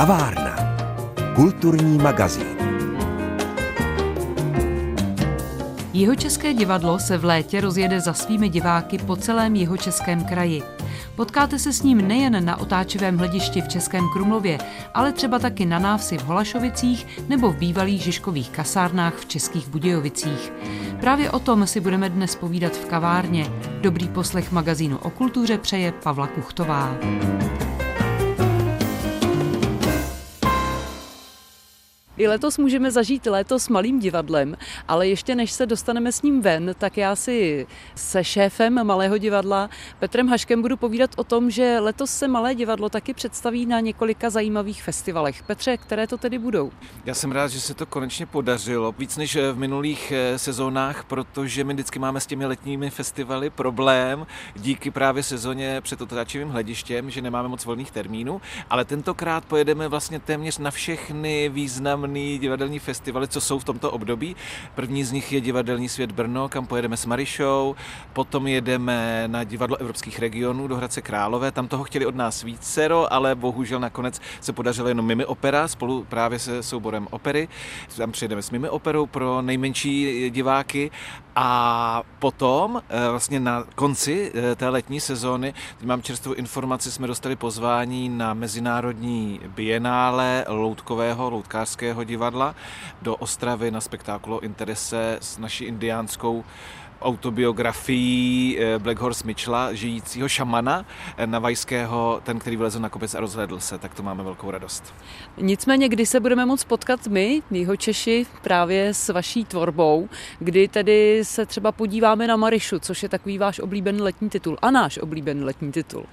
Kavárna. Kulturní magazín. Jihočeské divadlo se v létě rozjede za svými diváky po celém jihočeském kraji. Potkáte se s ním nejen na otáčivém hledišti v Českém Krumlově, ale třeba taky na návsi v Holašovicích nebo v bývalých Žižkových kasárnách v Českých Budějovicích. Právě o tom si budeme dnes povídat v kavárně. Dobrý poslech magazínu o kultuře přeje Pavla Kuchtová. I letos můžeme zažít léto s malým divadlem, ale ještě než se dostaneme s ním ven, tak já si se šéfem Malého divadla Petrem Haškem budu povídat o tom, že letos se Malé divadlo taky představí na několika zajímavých festivalech. Petře, které to tedy budou? Já jsem rád, že se to konečně podařilo. Víc než v minulých eh, sezónách, protože my vždycky máme s těmi letními festivaly problém díky právě sezóně před otáčivým hledištěm, že nemáme moc volných termínů, ale tentokrát pojedeme vlastně téměř na všechny významné významný divadelní festivaly, co jsou v tomto období. První z nich je Divadelní svět Brno, kam pojedeme s Marišou, potom jedeme na divadlo evropských regionů do Hradce Králové, tam toho chtěli od nás vícero, ale bohužel nakonec se podařilo jenom Mimi Opera spolu právě se souborem opery. Tam přijedeme s Mimi Operou pro nejmenší diváky a potom eh, vlastně na konci eh, té letní sezóny, teď mám čerstvou informaci, jsme dostali pozvání na mezinárodní bienále loutkového, loutkářského divadla do Ostravy na spektákulo Interese s naší indiánskou autobiografií eh, Black Horse Mitchella, žijícího šamana eh, navajského, ten, který vylezl na kopec a rozhledl se, tak to máme velkou radost. Nicméně, kdy se budeme moct potkat my, jeho Češi, právě s vaší tvorbou, kdy tedy se třeba podíváme na Marišu, což je takový váš oblíbený letní titul a náš oblíbený letní titul.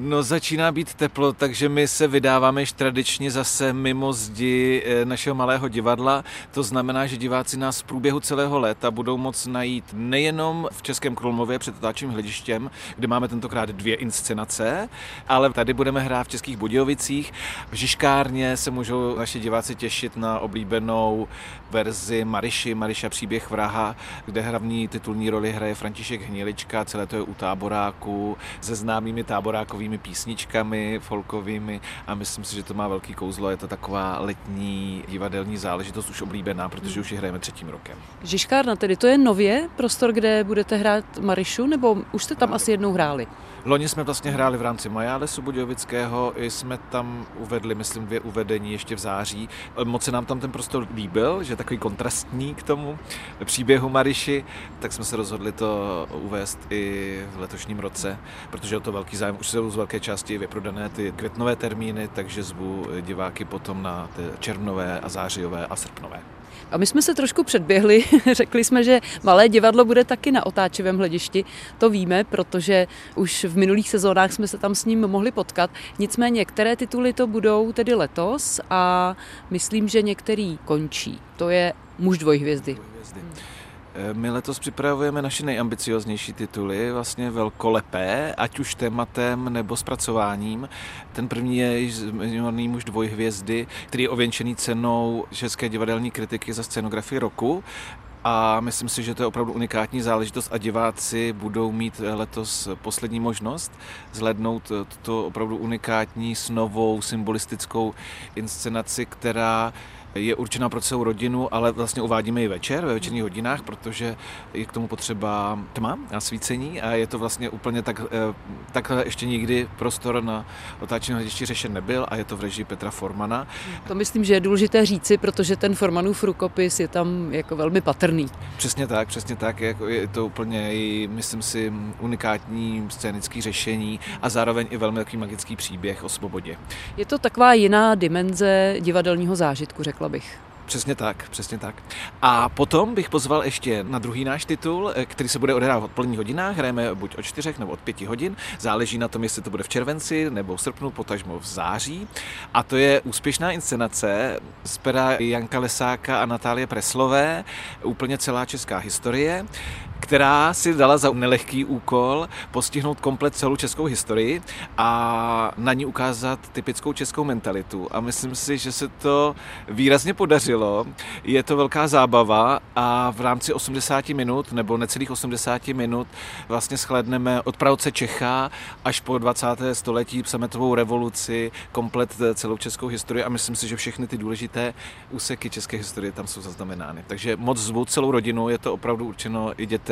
No začíná být teplo, takže my se vydáváme již tradičně zase mimo zdi eh, našeho malého divadla. To znamená, že diváci nás v průběhu celého léta budou moct najít nejenom v Českém Krumlově před otáčím hledištěm, kde máme tentokrát dvě inscenace, ale tady budeme hrát v Českých Budějovicích. V Žižkárně se můžou naši diváci těšit na oblíbenou verzi Mariši, Mariša příběh vraha, kde hlavní titulní roli hraje František Hnilička, celé to je u táboráku se známými táborákovými písničkami folkovými a myslím si, že to má velký kouzlo. Je to taková letní divadelní záležitost už oblíbená, protože už ji hrajeme třetím rokem. Žižkárna tedy, to je nově prostor, kde budete hrát Marišu, nebo už jste tam asi jednou hráli? Loni jsme vlastně hráli v rámci Majálesu Budějovického, i jsme tam uvedli, myslím, dvě uvedení ještě v září. Moc se nám tam ten prostor líbil, že takový kontrastní k tomu příběhu Mariši, tak jsme se rozhodli to uvést i v letošním roce, protože je to velký zájem. Už jsou z velké části vyprodané ty květnové termíny, takže zvu diváky potom na červnové a zářijové a srpnové. A my jsme se trošku předběhli, řekli jsme, že malé divadlo bude taky na otáčivém hledišti. To víme, protože už v minulých sezónách jsme se tam s ním mohli potkat. Nicméně některé tituly to budou tedy letos a myslím, že některý končí. To je muž dvojhvězdy. dvojhvězdy. Hmm. My letos připravujeme naše nejambicioznější tituly, vlastně velkolepé, ať už tématem nebo zpracováním. Ten první je zmiňovaný muž dvojhvězdy, který je ověnčený cenou České divadelní kritiky za scenografii roku a myslím si, že to je opravdu unikátní záležitost a diváci budou mít letos poslední možnost zhlednout tuto opravdu unikátní s novou symbolistickou inscenaci, která je určená pro celou rodinu, ale vlastně uvádíme i večer, ve večerních hodinách, protože je k tomu potřeba tma a svícení a je to vlastně úplně tak, eh, takhle ještě nikdy prostor na otáčení hledišti řešen nebyl a je to v režii Petra Formana. To myslím, že je důležité říci, protože ten Formanův rukopis je tam jako velmi patrný. Přesně tak, přesně tak, jako je to úplně, myslím si, unikátní scénický řešení a zároveň i velmi takový magický příběh o svobodě. Je to taková jiná dimenze divadelního zážitku, řekla řekla bych. Přesně tak, přesně tak. A potom bych pozval ještě na druhý náš titul, eh, který se bude odehrávat v odpoledních hodinách. Hrajeme buď od čtyřech nebo od pěti hodin. Záleží na tom, jestli to bude v červenci nebo v srpnu, potažmo v září. A to je úspěšná inscenace z pera Janka Lesáka a Natálie Preslové. Úplně celá česká historie která si dala za nelehký úkol postihnout komplet celou českou historii a na ní ukázat typickou českou mentalitu. A myslím si, že se to výrazně podařilo. Je to velká zábava a v rámci 80 minut nebo necelých 80 minut vlastně shledneme od pravce Čecha až po 20. století, sametovou revoluci, komplet celou českou historii a myslím si, že všechny ty důležité úseky české historie tam jsou zaznamenány. Takže moc zvu celou rodinu, je to opravdu určeno i dětem,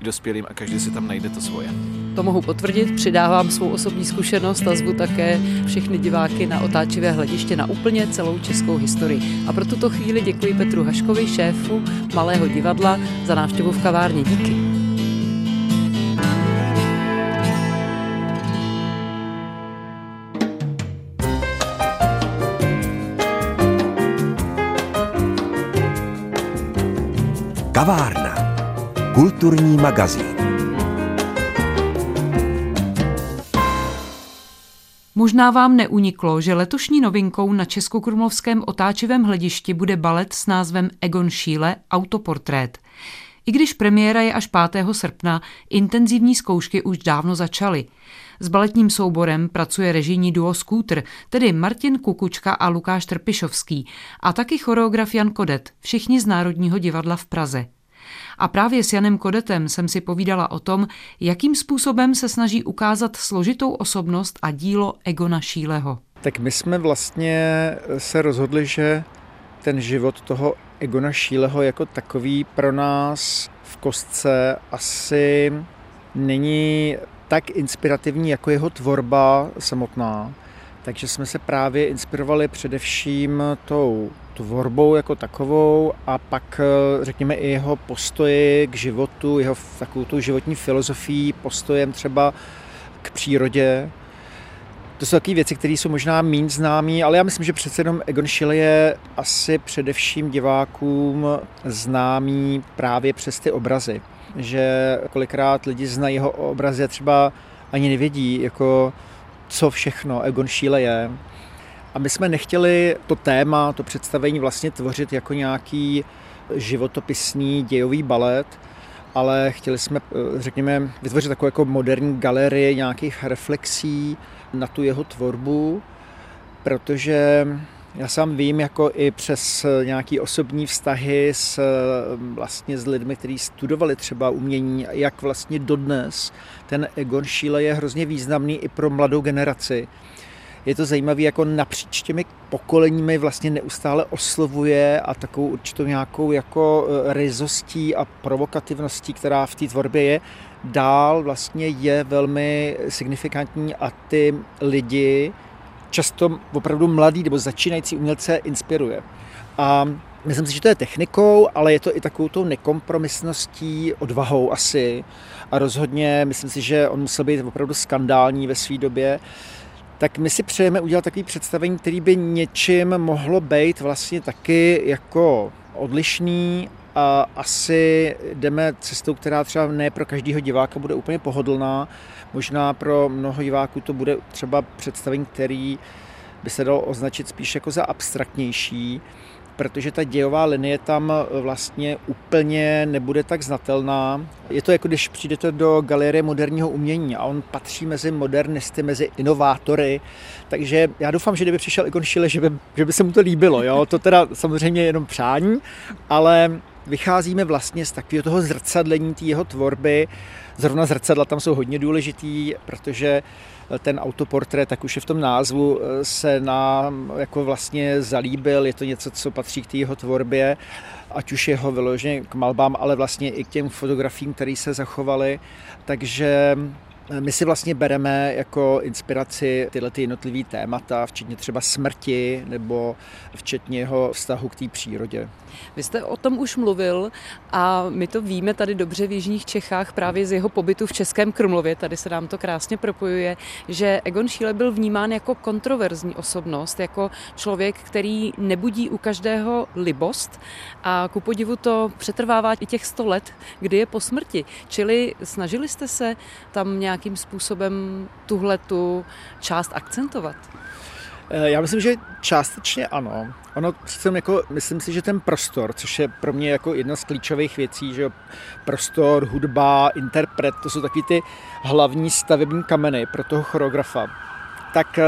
i dospělým a každý si tam najde to svoje. To mohu potvrdit, přidávám svou osobní zkušenost a zvu také všechny diváky na otáčivé hlediště na úplně celou českou historii. A pro tuto chvíli děkuji Petru Haškovi, šéfu Malého divadla, za návštěvu v kavárně. Díky. Kavárna. Kulturní magazín. Možná vám neuniklo, že letošní novinkou na Českokrumlovském otáčivém hledišti bude balet s názvem Egon Schiele Autoportrét. I když premiéra je až 5. srpna, intenzivní zkoušky už dávno začaly. S baletním souborem pracuje režijní duo Scooter, tedy Martin Kukučka a Lukáš Trpišovský, a taky choreograf Jan Kodet, všichni z Národního divadla v Praze. A právě s Janem Kodetem jsem si povídala o tom, jakým způsobem se snaží ukázat složitou osobnost a dílo Egona Šíleho. Tak my jsme vlastně se rozhodli, že ten život toho Egona Šíleho jako takový pro nás v kostce asi není tak inspirativní jako jeho tvorba samotná. Takže jsme se právě inspirovali především tou tvorbou jako takovou a pak řekněme i jeho postoji k životu, jeho takovou tu životní filozofií, postojem třeba k přírodě. To jsou takové věci, které jsou možná méně známé, ale já myslím, že přece jenom Egon Schiele je asi především divákům známý právě přes ty obrazy. Že kolikrát lidi znají jeho obrazy a třeba ani nevědí, jako co všechno Egon Schiele je. A my jsme nechtěli to téma, to představení vlastně tvořit jako nějaký životopisný dějový balet, ale chtěli jsme, řekněme, vytvořit takovou jako moderní galerii nějakých reflexí na tu jeho tvorbu, protože já sám vím, jako i přes nějaký osobní vztahy s, vlastně s lidmi, kteří studovali třeba umění, jak vlastně dodnes ten Egon Schiele je hrozně významný i pro mladou generaci. Je to zajímavé, jako napříč těmi pokoleními vlastně neustále oslovuje a takovou určitou nějakou jako e, ryzostí a provokativností, která v té tvorbě je, dál vlastně je velmi signifikantní a ty lidi, často opravdu mladý nebo začínající umělce inspiruje. A myslím si, že to je technikou, ale je to i takovou tou nekompromisností, odvahou asi. A rozhodně myslím si, že on musel být opravdu skandální ve své době. Tak my si přejeme udělat takový představení, který by něčím mohlo být vlastně taky jako odlišný a asi jdeme cestou, která třeba ne pro každého diváka bude úplně pohodlná. Možná pro mnoho diváků to bude třeba představení, který by se dalo označit spíš jako za abstraktnější, protože ta dějová linie tam vlastně úplně nebude tak znatelná. Je to jako když přijdete do galerie moderního umění a on patří mezi modernisty, mezi inovátory, takže já doufám, že kdyby přišel Egon Schiele, že by, že by se mu to líbilo. Jo? To teda samozřejmě jenom přání, ale vycházíme vlastně z takového toho zrcadlení té jeho tvorby. Zrovna zrcadla tam jsou hodně důležitý, protože ten autoportrét, tak už je v tom názvu, se nám jako vlastně zalíbil. Je to něco, co patří k té jeho tvorbě, ať už jeho vyloženě k malbám, ale vlastně i k těm fotografiím, které se zachovaly. Takže my si vlastně bereme jako inspiraci tyhle ty jednotlivé témata, včetně třeba smrti nebo včetně jeho vztahu k té přírodě. Vy jste o tom už mluvil a my to víme tady dobře v Jižních Čechách právě z jeho pobytu v Českém Krumlově, tady se nám to krásně propojuje, že Egon Schiele byl vnímán jako kontroverzní osobnost, jako člověk, který nebudí u každého libost a ku podivu to přetrvává i těch sto let, kdy je po smrti. Čili snažili jste se tam nějakým způsobem tuhle tu část akcentovat? Eh, já myslím, že částečně ano. Ono přece jako, myslím si, že ten prostor, což je pro mě jako jedna z klíčových věcí, že prostor, hudba, interpret, to jsou taky ty hlavní stavební kameny pro toho choreografa. Tak eh,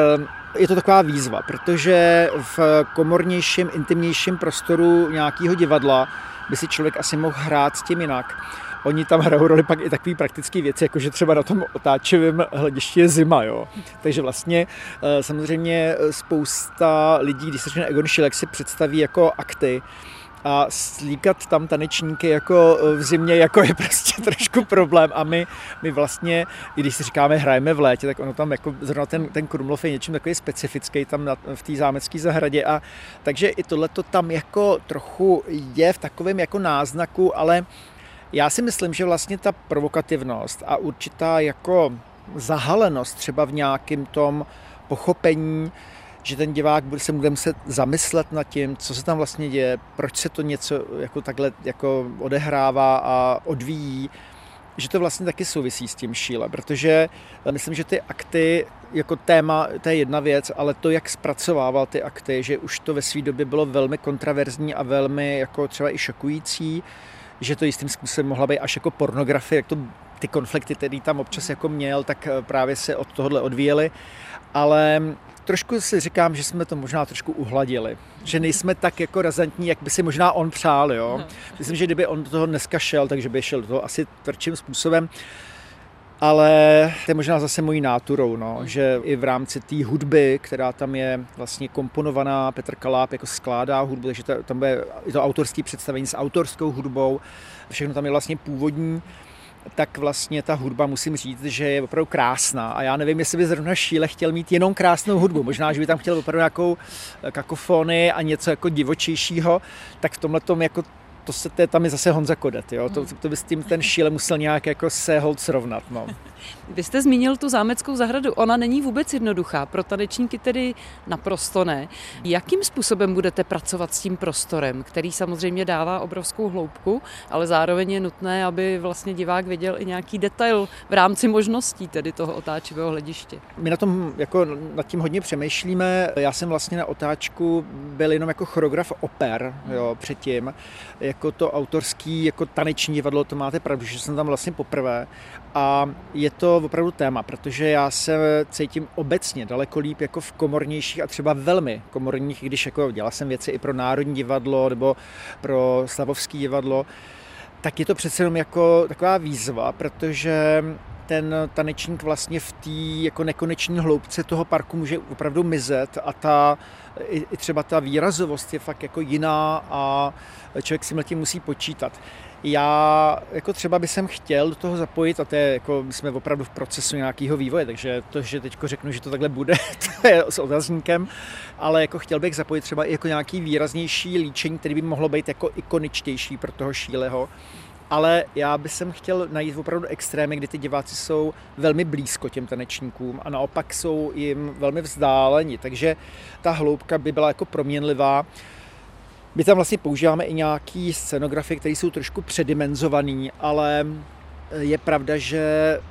je to taková výzva, protože v komornějším, intimnějším prostoru nějakého divadla by si člověk asi mohl hrát s tím jinak. Oni tam hrajou roli pak i takové praktické věci, jako že třeba na tom otáčivém hledišti je zima. Jo. Takže vlastně eh, samozřejmě spousta lidí, když se řekne Egon Schiele, si představí jako akty, a slíkat tam tanečníky jako v zimě jako je prostě trošku problém a my, my vlastně, i když si říkáme hrajeme v létě, tak ono tam jako zrovna ten, ten Krumlov je něčím takový specifický tam na, v té zámecké zahradě a takže i tohle to tam jako trochu je v takovém jako náznaku, ale já si myslím, že vlastně ta provokativnost a určitá jako zahalenost třeba v nějakém tom pochopení, že ten divák se bude muset zamyslet nad tím, co se tam vlastně děje, proč se to něco jako takhle jako odehrává a odvíjí, že to vlastně taky souvisí s tím šíle, protože myslím, že ty akty jako téma, to je jedna věc, ale to, jak zpracovával ty akty, že už to ve své době bylo velmi kontraverzní a velmi jako třeba i šokující, že to jistým způsobem mohla být až jako pornografie, jak to ty konflikty, který tam občas jako měl, tak právě se od tohohle odvíjely. Ale trošku si říkám, že jsme to možná trošku uhladili. Že nejsme tak jako razantní, jak by si možná on přál. Jo? Myslím, že kdyby on do toho dneska šel, takže by šel do toho asi tvrdším způsobem. Ale to je možná zase mojí náturou, no, že i v rámci té hudby, která tam je vlastně komponovaná, Petr Kaláp jako skládá hudbu, takže tam bude i to autorské představení s autorskou hudbou, všechno tam je vlastně původní tak vlastně ta hudba, musím říct, že je opravdu krásná. A já nevím, jestli by zrovna Šíle chtěl mít jenom krásnou hudbu. Možná, že by tam chtěl opravdu nějakou kakofony a něco jako divočejšího, tak v tomhle tom jako to, se, to je tam je zase Honza Kodet, jo? To, to by s tím ten Šíle musel nějak jako se hold srovnat. No. Vy jste zmínil tu zámeckou zahradu. Ona není vůbec jednoduchá, pro tanečníky tedy naprosto ne. Jakým způsobem budete pracovat s tím prostorem, který samozřejmě dává obrovskou hloubku, ale zároveň je nutné, aby vlastně divák viděl i nějaký detail v rámci možností tedy toho otáčivého hlediště? My na tom jako nad tím hodně přemýšlíme. Já jsem vlastně na otáčku byl jenom jako choreograf oper jo, předtím. Jako to autorský, jako taneční divadlo, to máte pravdu, že jsem tam vlastně poprvé. A je to opravdu téma, protože já se cítím obecně daleko líp jako v komornějších a třeba velmi komorních, když jako dělal jsem věci i pro Národní divadlo nebo pro Slavovský divadlo, tak je to přece jenom jako taková výzva, protože ten tanečník vlastně v té jako nekoneční hloubce toho parku může opravdu mizet a ta, i, i třeba ta výrazovost je fakt jako jiná a člověk si tím musí počítat. Já jako třeba bych chtěl do toho zapojit, a to je jako, my jsme opravdu v procesu nějakého vývoje, takže to, že teď řeknu, že to takhle bude, to je s otazníkem, ale jako chtěl bych zapojit třeba i jako nějaký výraznější líčení, který by mohlo být jako ikoničtější pro toho šíleho, ale já bych chtěl najít opravdu extrémy, kdy ty diváci jsou velmi blízko těm tanečníkům a naopak jsou jim velmi vzdáleni, takže ta hloubka by byla jako proměnlivá. My tam vlastně používáme i nějaký scenografie, které jsou trošku předimenzované, ale je pravda, že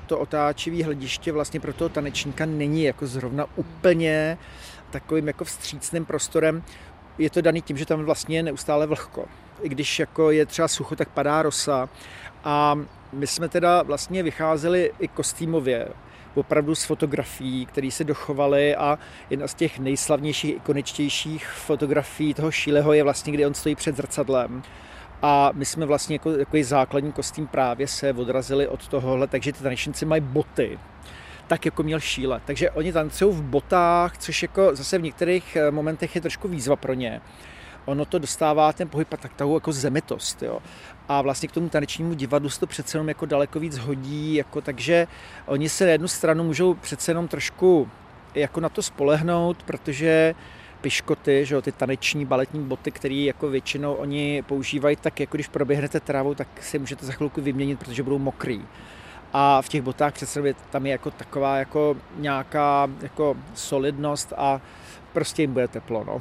to otáčivý hlediště vlastně pro toho tanečníka není jako zrovna úplně takovým jako vstřícným prostorem. Je to daný tím, že tam vlastně je neustále vlhko. I když jako je třeba sucho, tak padá rosa. A my jsme teda vlastně vycházeli i kostýmově opravdu z fotografií, které se dochovaly a jedna z těch nejslavnějších, ikoničtějších fotografií toho Šíleho je vlastně, kdy on stojí před zrcadlem. A my jsme vlastně jako jako základní kostým právě se odrazili od tohohle, takže ty tanečníci mají boty tak jako měl šíle. Takže oni tancují v botách, což jako zase v některých eh, momentech je trošku výzva pro ně ono to dostává ten pohyb tak takovou jako zemitost. Jo. A vlastně k tomu tanečnímu divadlu se to přece jenom jako daleko víc hodí, jako, takže oni se na jednu stranu můžou přece jenom trošku jako na to spolehnout, protože piškoty, že jo, ty taneční baletní boty, které jako většinou oni používají, tak jako když proběhnete trávou, tak si můžete za chvilku vyměnit, protože budou mokrý. A v těch botách přece tam je jako taková jako nějaká jako solidnost a prostě jim bude teplo. No.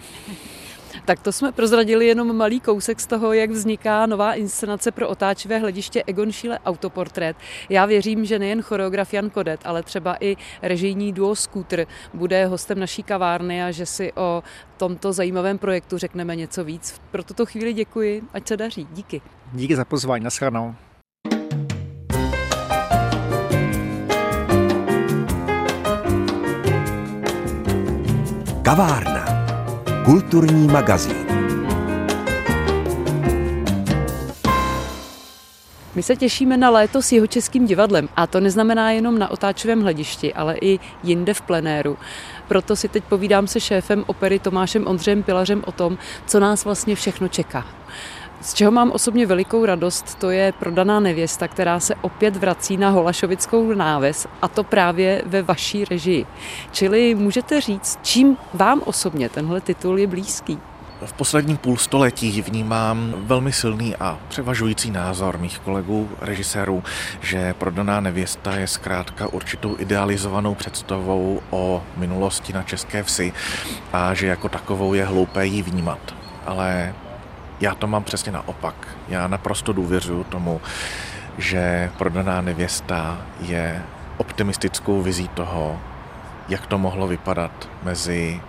Tak to jsme prozradili jenom malý kousek z toho, jak vzniká nová inscenace pro otáčivé hlediště Egon Schiele Autoportrét. Já věřím, že nejen choreograf Jan Kodet, ale třeba i režijní duo Scooter bude hostem naší kavárny a že si o tomto zajímavém projektu řekneme něco víc. Pro tuto chvíli děkuji, ať se daří. Díky. Díky za pozvání, nashledanou. Kavárna. Kulturní magazín. My se těšíme na léto s jeho českým divadlem a to neznamená jenom na otáčovém hledišti, ale i jinde v plenéru. Proto si teď povídám se šéfem opery Tomášem Ondřejem Pilařem o tom, co nás vlastně všechno čeká. Z čeho mám osobně velikou radost, to je prodaná nevěsta, která se opět vrací na Holašovickou náves a to právě ve vaší režii. Čili můžete říct, čím vám osobně tenhle titul je blízký? V posledním půlstoletí vnímám velmi silný a převažující názor mých kolegů, režisérů, že prodaná nevěsta je zkrátka určitou idealizovanou představou o minulosti na české vsi a že jako takovou je hloupé ji vnímat. Ale já to mám přesně naopak. Já naprosto důvěřuji tomu, že prodaná nevěsta je optimistickou vizí toho, jak to mohlo vypadat mezi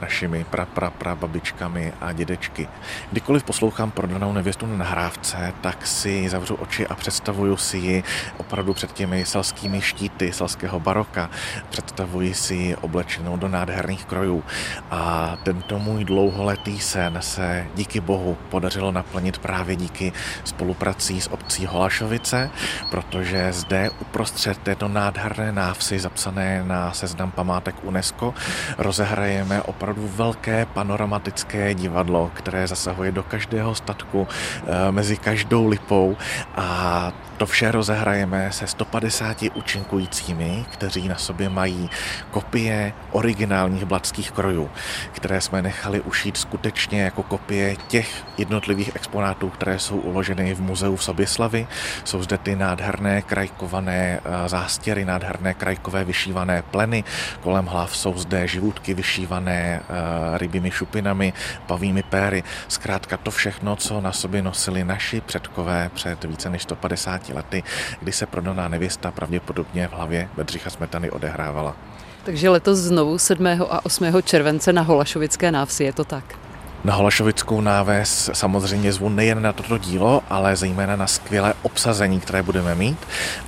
našimi pra, pra, pra babičkami a dědečky. Kdykoliv poslouchám prodanou nevěstu na nahrávce, tak si zavřu oči a představuju si ji opravdu před těmi selskými štíty selského baroka. Představuji si ji oblečenou do nádherných krojů. A tento můj dlouholetý sen se díky bohu podařilo naplnit právě díky spoluprací s obcí Holašovice, protože zde uprostřed této nádherné návsi zapsané na seznam památek UNESCO rozehrajeme opravdu opravdu velké panoramatické divadlo, které zasahuje do každého statku, eh, mezi každou lipou a to vše rozehrajeme se 150 účinkujícími, kteří na sobě mají kopie originálních blatských krojů, které jsme nechali ušít skutečně jako kopie těch jednotlivých exponátů, které jsou uloženy v muzeu v Soběslavi. Jsou zde ty nádherné krajkované eh, zástěry, nádherné krajkové vyšívané pleny. Kolem hlav jsou zde živutky vyšívané eh, rybými šupinami, pavými péry. Zkrátka to všechno, co na sobě nosili naši předkové před více než 150 lety, kdy se prodaná nevěsta pravděpodobně v hlavě Bedřicha Smetany odehrávala. Takže letos znovu 7. a 8. července na Holašovické návsi, je to tak? Na Holašovickou náves samozřejmě zvu nejen na toto dílo, ale zejména na skvělé obsazení, které budeme mít.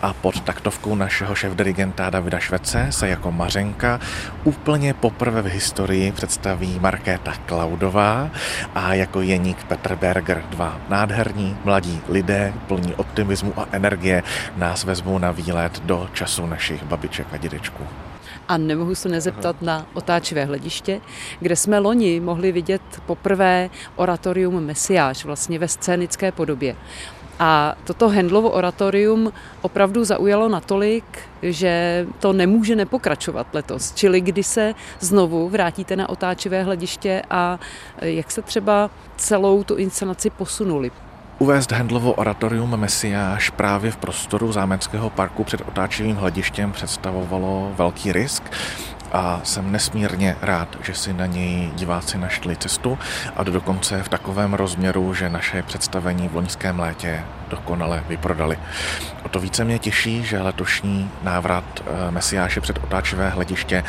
A pod taktovkou našeho šéf-dirigenta Davida Švece se jako Mařenka úplně poprvé v historii představí Markéta Klaudová a jako Jeník Petr Berger. Dva nádherní mladí lidé, plní optimismu a energie, nás vezmou na výlet do času našich babiček a dědečků. A nemohu se nezeptat na otáčivé hlediště, kde jsme loni mohli vidět poprvé oratorium Mesiáš vlastně ve scénické podobě. A toto Hendlovo oratorium opravdu zaujalo natolik, že to nemůže nepokračovat letos. Čili kdy se znovu vrátíte na otáčivé hlediště a jak se třeba celou tu inscenaci posunuli. Uvést Hendlovo oratorium Mesiáš právě v prostoru zámeckého parku před otáčivým hledištěm představovalo velký risk a jsem nesmírně rád, že si na něj diváci našli cestu a dokonce v takovém rozměru, že naše představení v loňském létě dokonale vyprodali. O to více mě těší, že letošní návrat eh, Mesiáše před otáčivé hlediště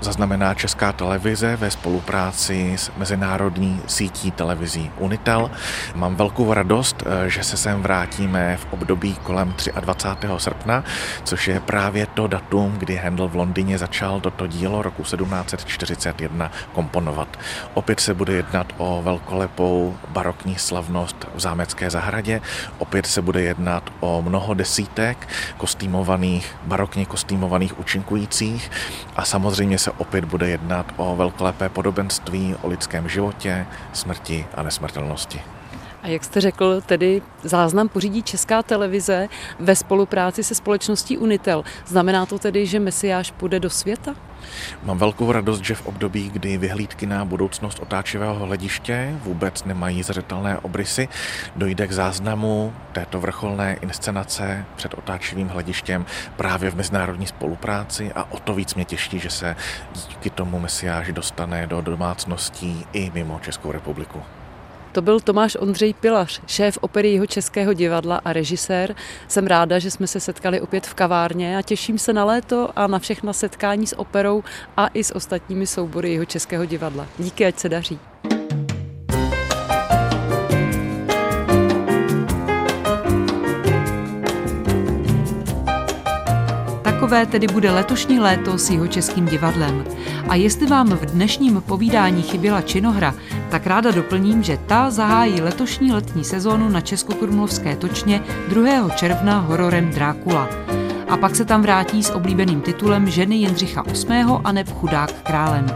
zaznamená Česká televize ve spolupráci s mezinárodní sítí televizí Unitel. Mám velkou radost, eh, že se sem vrátíme v období kolem 23. srpna, což je právě to datum, kdy Handel v Londýně začal toto dílo roku 1741 komponovat. Opět se bude jednat o velkolepou barokní slavnost v zámecké zahradě, opět se bude jednat o mnoho desítek kostýmovaných, barokně kostýmovaných účinkujících a samozřejmě se se opět bude jednat o velkolepé podobenství o lidském životě, smrti a nesmrtelnosti. A jak jste řekl, tedy záznam pořídí Česká televize ve spolupráci se společností Unitel. Znamená to tedy, že Mesiáš půjde do světa? Mám velkou radost, že v období, kdy vyhlídky na budoucnost otáčivého hlediště vůbec nemají zřetelné obrysy, dojde k záznamu této vrcholné inscenace před otáčivým hledištěm právě v mezinárodní spolupráci a o to víc mě těší, že se díky tomu Mesiáš dostane do domácností i mimo Českou republiku. To byl Tomáš Ondřej Pilař, šéf opery jeho Českého divadla a režisér. Jsem ráda, že jsme se setkali opět v kavárně a těším se na léto a na všechna setkání s operou a i s ostatními soubory jeho Českého divadla. Díky, ať se daří. Takové tedy bude letošní léto s jeho českým divadlem. A jestli vám v dnešním povídání chyběla činohra, tak ráda doplním, že ta zahájí letošní letní sezónu na Českokrumlovské točně 2. června hororem Drákula. A pak se tam vrátí s oblíbeným titulem Ženy Jindřicha VIII a neb chudák králem.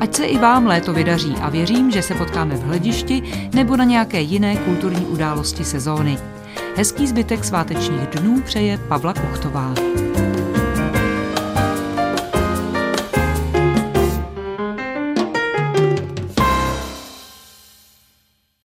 Ať se i vám léto vydaří a věřím, že se potkáme v hledišti nebo na nějaké jiné kulturní události sezóny. Hezký zbytek svátečních dnů přeje Pavla Kuchtová.